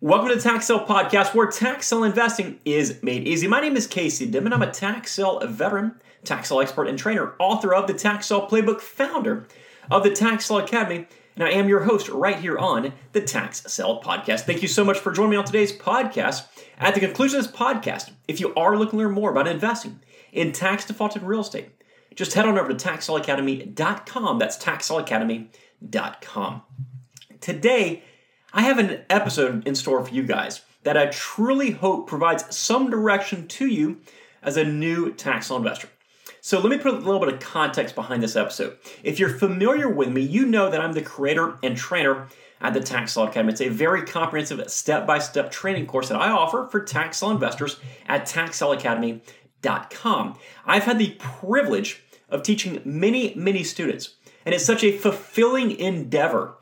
Welcome to the Tax Podcast, where tax investing is made easy. My name is Casey Dimon. I'm a tax veteran, tax expert, and trainer, author of the Tax Playbook, founder of the Tax Academy, and I am your host right here on the Tax Podcast. Thank you so much for joining me on today's podcast. At the conclusion of this podcast, if you are looking to learn more about investing in tax defaulted real estate, just head on over to taxsaleacademy.com. That's taxsaleacademy.com. Today, I have an episode in store for you guys that I truly hope provides some direction to you as a new tax law investor. So let me put a little bit of context behind this episode. If you're familiar with me, you know that I'm the creator and trainer at the Tax Sale Academy. It's a very comprehensive step-by-step training course that I offer for tax law investors at taxsaleacademy.com. I've had the privilege of teaching many, many students, and it's such a fulfilling endeavor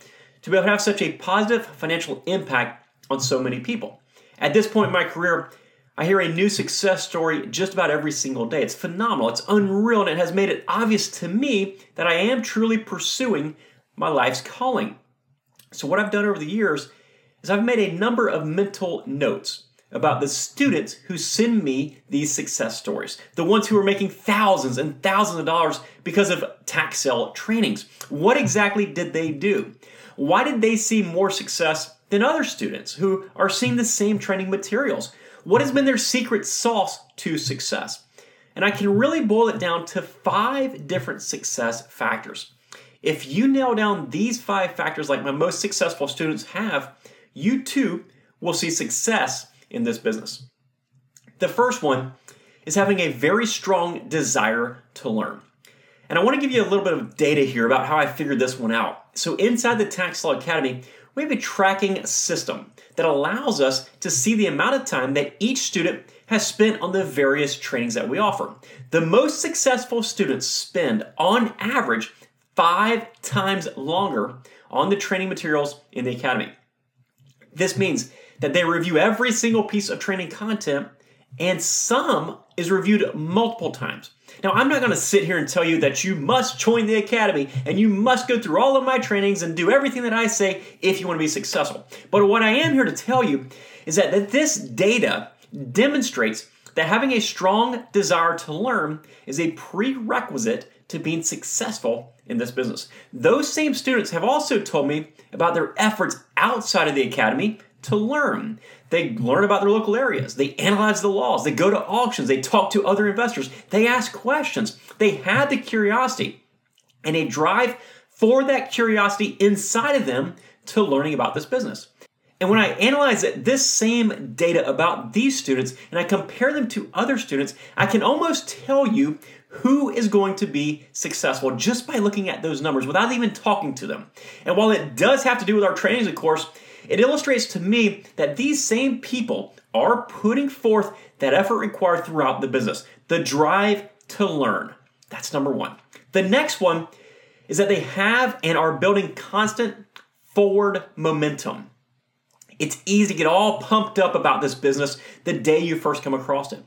to be able to have such a positive financial impact on so many people. At this point in my career, I hear a new success story just about every single day. It's phenomenal, it's unreal, and it has made it obvious to me that I am truly pursuing my life's calling. So, what I've done over the years is I've made a number of mental notes about the students who send me these success stories, the ones who are making thousands and thousands of dollars because of tax sale trainings. What exactly did they do? Why did they see more success than other students who are seeing the same training materials? What has been their secret sauce to success? And I can really boil it down to five different success factors. If you nail down these five factors like my most successful students have, you too will see success in this business. The first one is having a very strong desire to learn. And I want to give you a little bit of data here about how I figured this one out. So, inside the Tax Sale Academy, we have a tracking system that allows us to see the amount of time that each student has spent on the various trainings that we offer. The most successful students spend, on average, five times longer on the training materials in the Academy. This means that they review every single piece of training content, and some is reviewed multiple times. Now, I'm not going to sit here and tell you that you must join the academy and you must go through all of my trainings and do everything that I say if you want to be successful. But what I am here to tell you is that, that this data demonstrates that having a strong desire to learn is a prerequisite to being successful in this business. Those same students have also told me about their efforts outside of the academy to learn. They learn about their local areas. They analyze the laws. They go to auctions. They talk to other investors. They ask questions. They had the curiosity and a drive for that curiosity inside of them to learning about this business. And when I analyze it, this same data about these students and I compare them to other students, I can almost tell you who is going to be successful just by looking at those numbers without even talking to them. And while it does have to do with our trainings, of course, it illustrates to me that these same people are putting forth that effort required throughout the business, the drive to learn. That's number one. The next one is that they have and are building constant forward momentum. It's easy to get all pumped up about this business the day you first come across it.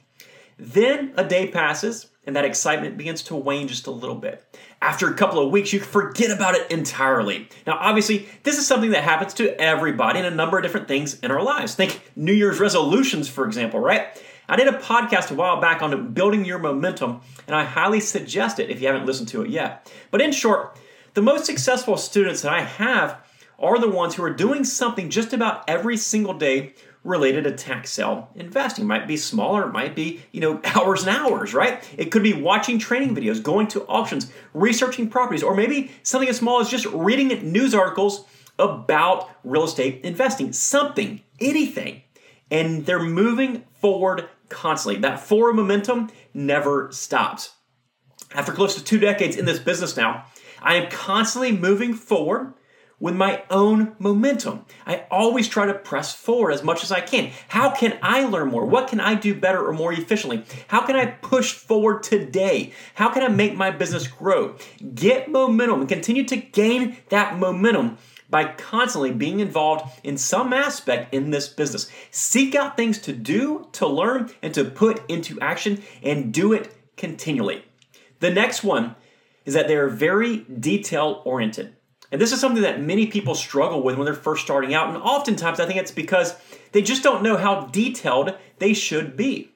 Then a day passes and that excitement begins to wane just a little bit. After a couple of weeks, you forget about it entirely. Now, obviously, this is something that happens to everybody in a number of different things in our lives. Think New Year's resolutions, for example, right? I did a podcast a while back on building your momentum, and I highly suggest it if you haven't listened to it yet. But in short, the most successful students that I have are the ones who are doing something just about every single day related to tax sale investing. It might be smaller, it might be, you know, hours and hours, right? It could be watching training videos, going to auctions, researching properties, or maybe something as small as just reading news articles about real estate investing. Something, anything. And they're moving forward constantly. That forward momentum never stops. After close to two decades in this business now, I am constantly moving forward with my own momentum. I always try to press forward as much as I can. How can I learn more? What can I do better or more efficiently? How can I push forward today? How can I make my business grow? Get momentum and continue to gain that momentum by constantly being involved in some aspect in this business. Seek out things to do, to learn, and to put into action and do it continually. The next one is that they are very detail oriented. And this is something that many people struggle with when they're first starting out. And oftentimes, I think it's because They just don't know how detailed they should be.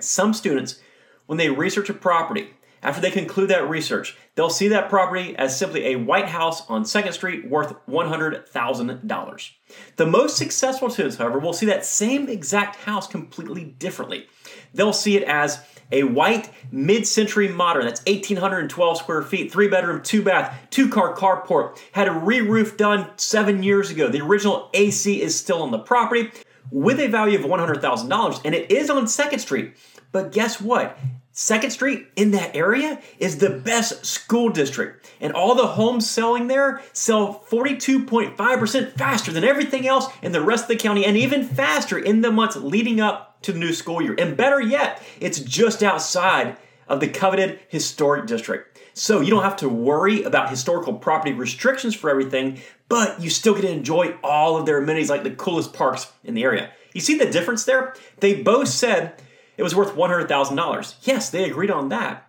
Some students, when they research a property, after they conclude that research, they'll see that property as simply a white house on 2nd Street worth $100,000. The most successful students, however, will see that same exact house completely differently. They'll see it as a white mid-century modern that's 1812 square feet three bedroom two bath two car carport had a re-roof done seven years ago. The original ac is still on the property with a value of $100000 and it is on second street. But guess what? Second Street in that area is the best school district, and all the homes selling there sell 42.5% faster than everything else in the rest of the county, and even faster in the months leading up to the new school year. And better yet, it's just outside of the coveted historic district. So you don't have to worry about historical property restrictions for everything, but you still get to enjoy all of their amenities like the coolest parks in the area. You see the difference there? They both said it was worth $100,000. Yes, they agreed on that.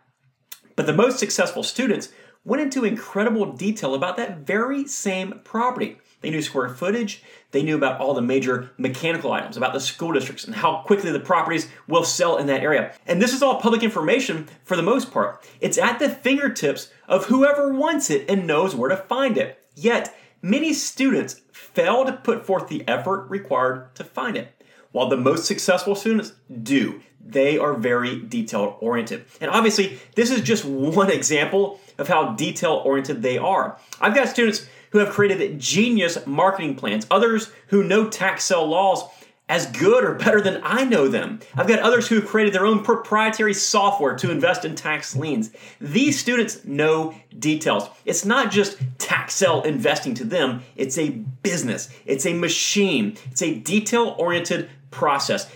But the most successful students went into incredible detail about that very same property. They knew square footage, they knew about all the major mechanical items, about the school districts, and how quickly the properties will sell in that area. And this is all public information for the most part. It's at the fingertips of whoever wants it and knows where to find it. Yet, many students fail to put forth the effort required to find it, while the most successful students do. They are very detail oriented. And obviously, this is just one example of how detail oriented they are. I've got students who have created genius marketing plans, others who know tax sale laws as good or better than I know them. I've got others who have created their own proprietary software to invest in tax liens. These students know details. It's not just tax sale investing to them, it's a business, it's a machine, it's a detail oriented process.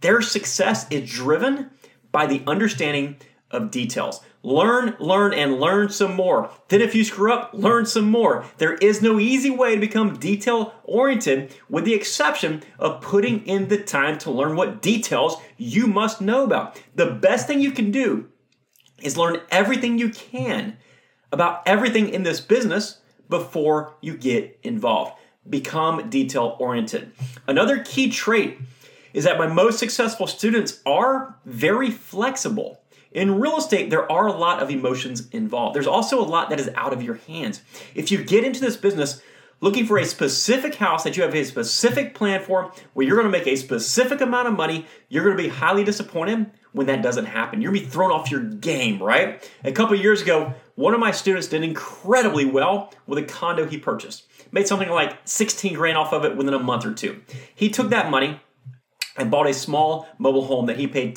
Their success is driven by the understanding of details. Learn, learn, and learn some more. Then, if you screw up, learn some more. There is no easy way to become detail oriented, with the exception of putting in the time to learn what details you must know about. The best thing you can do is learn everything you can about everything in this business before you get involved. Become detail oriented. Another key trait is that my most successful students are very flexible. In real estate, there are a lot of emotions involved. There's also a lot that is out of your hands. If you get into this business looking for a specific house that you have a specific plan for, where you're to make a specific amount of money, you're to be highly disappointed when that doesn't happen. You're to be thrown off your game, right? A couple years ago, one of my students did incredibly well with a condo he purchased. Made something like 16 grand off of it within a month or two. He took that money and bought a small mobile home that he paid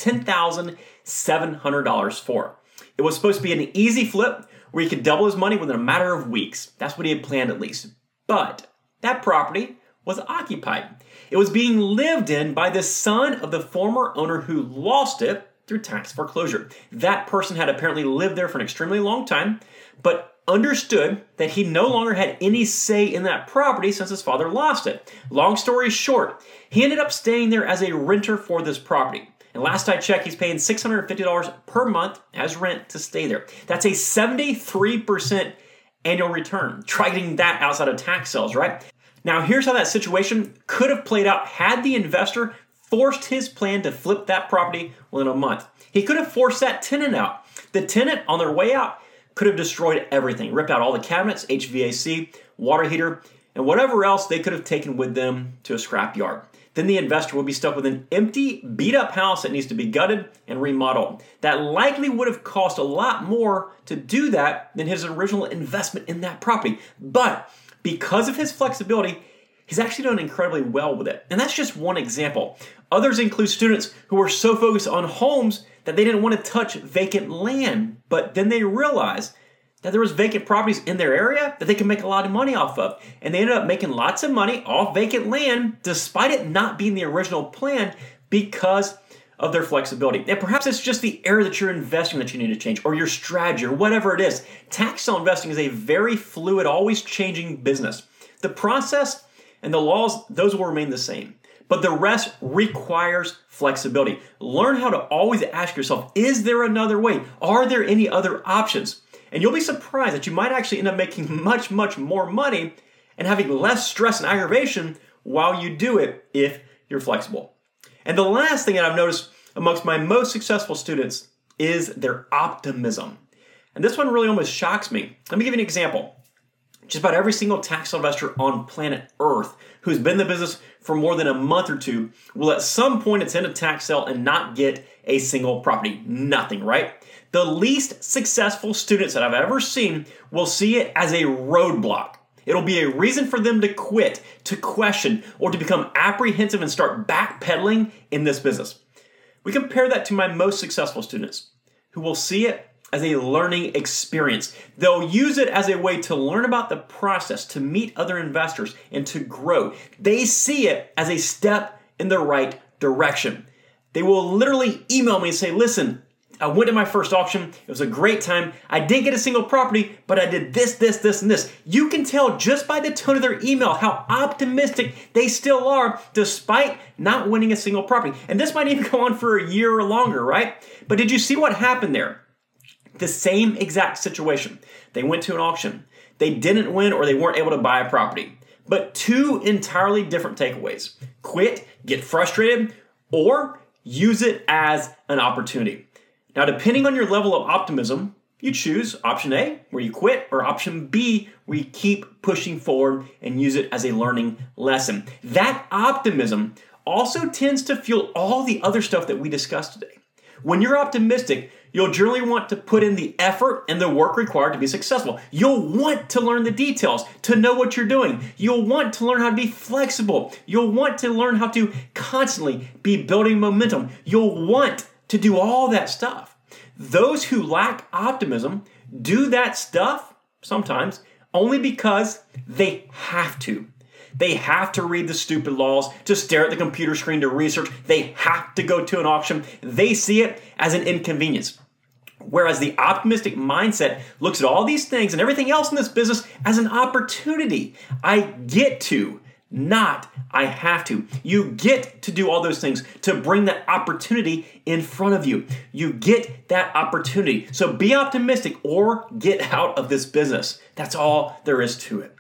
$10,700 for. It was supposed to be an easy flip where he could double his money within a matter of weeks. That's what he had planned at least. But that property was occupied. It was being lived in by the son of the former owner who lost it through tax foreclosure. That person had apparently lived there for an extremely long time, but understood that he no longer had any say in that property since his father lost it. Long story short, he ended up staying there as a renter for this property. And last I checked, he's paying $650 per month as rent to stay there. That's a 73% annual return. Try getting that outside of tax sales, right? Now, here's how that situation could have played out had the investor forced his plan to flip that property within a month. He could have forced that tenant out. The tenant, on their way out, could have destroyed everything, ripped out all the cabinets, HVAC, water heater, and whatever else they could have taken with them to a scrap yard. Then the investor will be stuck with an empty, beat up house that needs to be gutted and remodeled. That likely would have cost a lot more to do that than his original investment in that property. But because of his flexibility, he's actually done incredibly well with it. And that's just one example. Others include students who were so focused on homes that they didn't want to touch vacant land, but then they realized that there was vacant properties in their area that they could make a lot of money off of. And they ended up making lots of money off vacant land despite it not being the original plan because of their flexibility. And perhaps it's just the area that you're investing that you need to change, or your strategy, or whatever it is. Tax sale investing is a very fluid, always changing business. The process and the laws, those will remain the same but the rest requires flexibility. Learn how to always ask yourself is there another way? Are there any other options? And you'll be surprised that you might actually end up making much, much more money and having less stress and aggravation while you do it if you're flexible. And the last thing that I've noticed amongst my most successful students is their optimism. And this one really almost shocks me. Let me give you an example. Just about every single tax investor on planet Earth who's been in the business for more than a month or two will at some point attend a tax sale and not get a single property. Nothing, right? The least successful students that I've ever seen will see it as a roadblock. It'll be a reason for them to quit, to question, or to become apprehensive and start backpedaling in this business. We compare that to my most successful students who will see it as a learning experience. They'll use it as a way to learn about the process, to meet other investors, and to grow. They see it as a step in the right direction. They will literally email me and say, Listen, I went to my first auction. It was a great time. I didn't get a single property, but I did this, this, this, and this. You can tell just by the tone of their email how optimistic they still are despite not winning a single property. And this might even go on for a year or longer, right? But did you see what happened there? The same exact situation. They went to an auction. They didn't win or they weren't able to buy a property. But two entirely different takeaways quit, get frustrated, or use it as an opportunity. Now, depending on your level of optimism, you choose option A, where you quit, or option B, where you keep pushing forward and use it as a learning lesson. That optimism also tends to fuel all the other stuff that we discussed today. When you're optimistic, you'll generally want to put in the effort and the work required to be successful. You'll want to learn the details, to know what you're doing. You'll want to learn how to be flexible. You'll want to learn how to constantly be building momentum. You'll want to do all that stuff. Those who lack optimism do that stuff sometimes only because they have to. They have to read the stupid laws, to stare at the computer screen to research. They have to go to an auction. They see it as an inconvenience. Whereas the optimistic mindset looks at all these things and everything else in this business as an opportunity. I get to, not I have to. You get to do all those things to bring that opportunity in front of you. You get that opportunity. So be optimistic or get out of this business. That's all there is to it.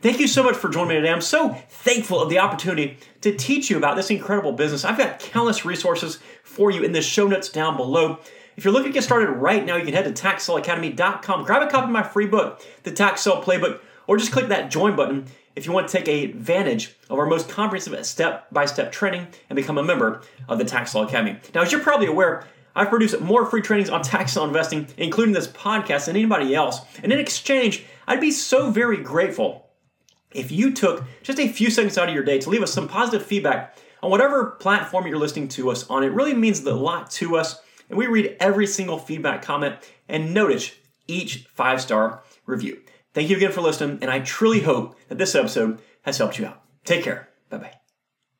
Thank you so much for joining me today. I'm so thankful of the opportunity to teach you about this incredible business. I've got countless resources for you in the show notes down below. If you're looking to get started right now, you can head to taxsaleacademy.com, grab a copy of my free book, The Tax Sale Playbook, or just click that join button if you want to take advantage of our most comprehensive step by step training and become a member of the Tax Sale Academy. Now, as you're probably aware, I've produced more free trainings on tax law investing, including this podcast, than anybody else. And in exchange, I'd be so very grateful if you took just a few seconds out of your day to leave us some positive feedback on whatever platform you're listening to us on, it really means a lot to us. And we read every single feedback comment and notice each five star review. Thank you again for listening, and I truly hope that this episode has helped you out. Take care. Bye bye.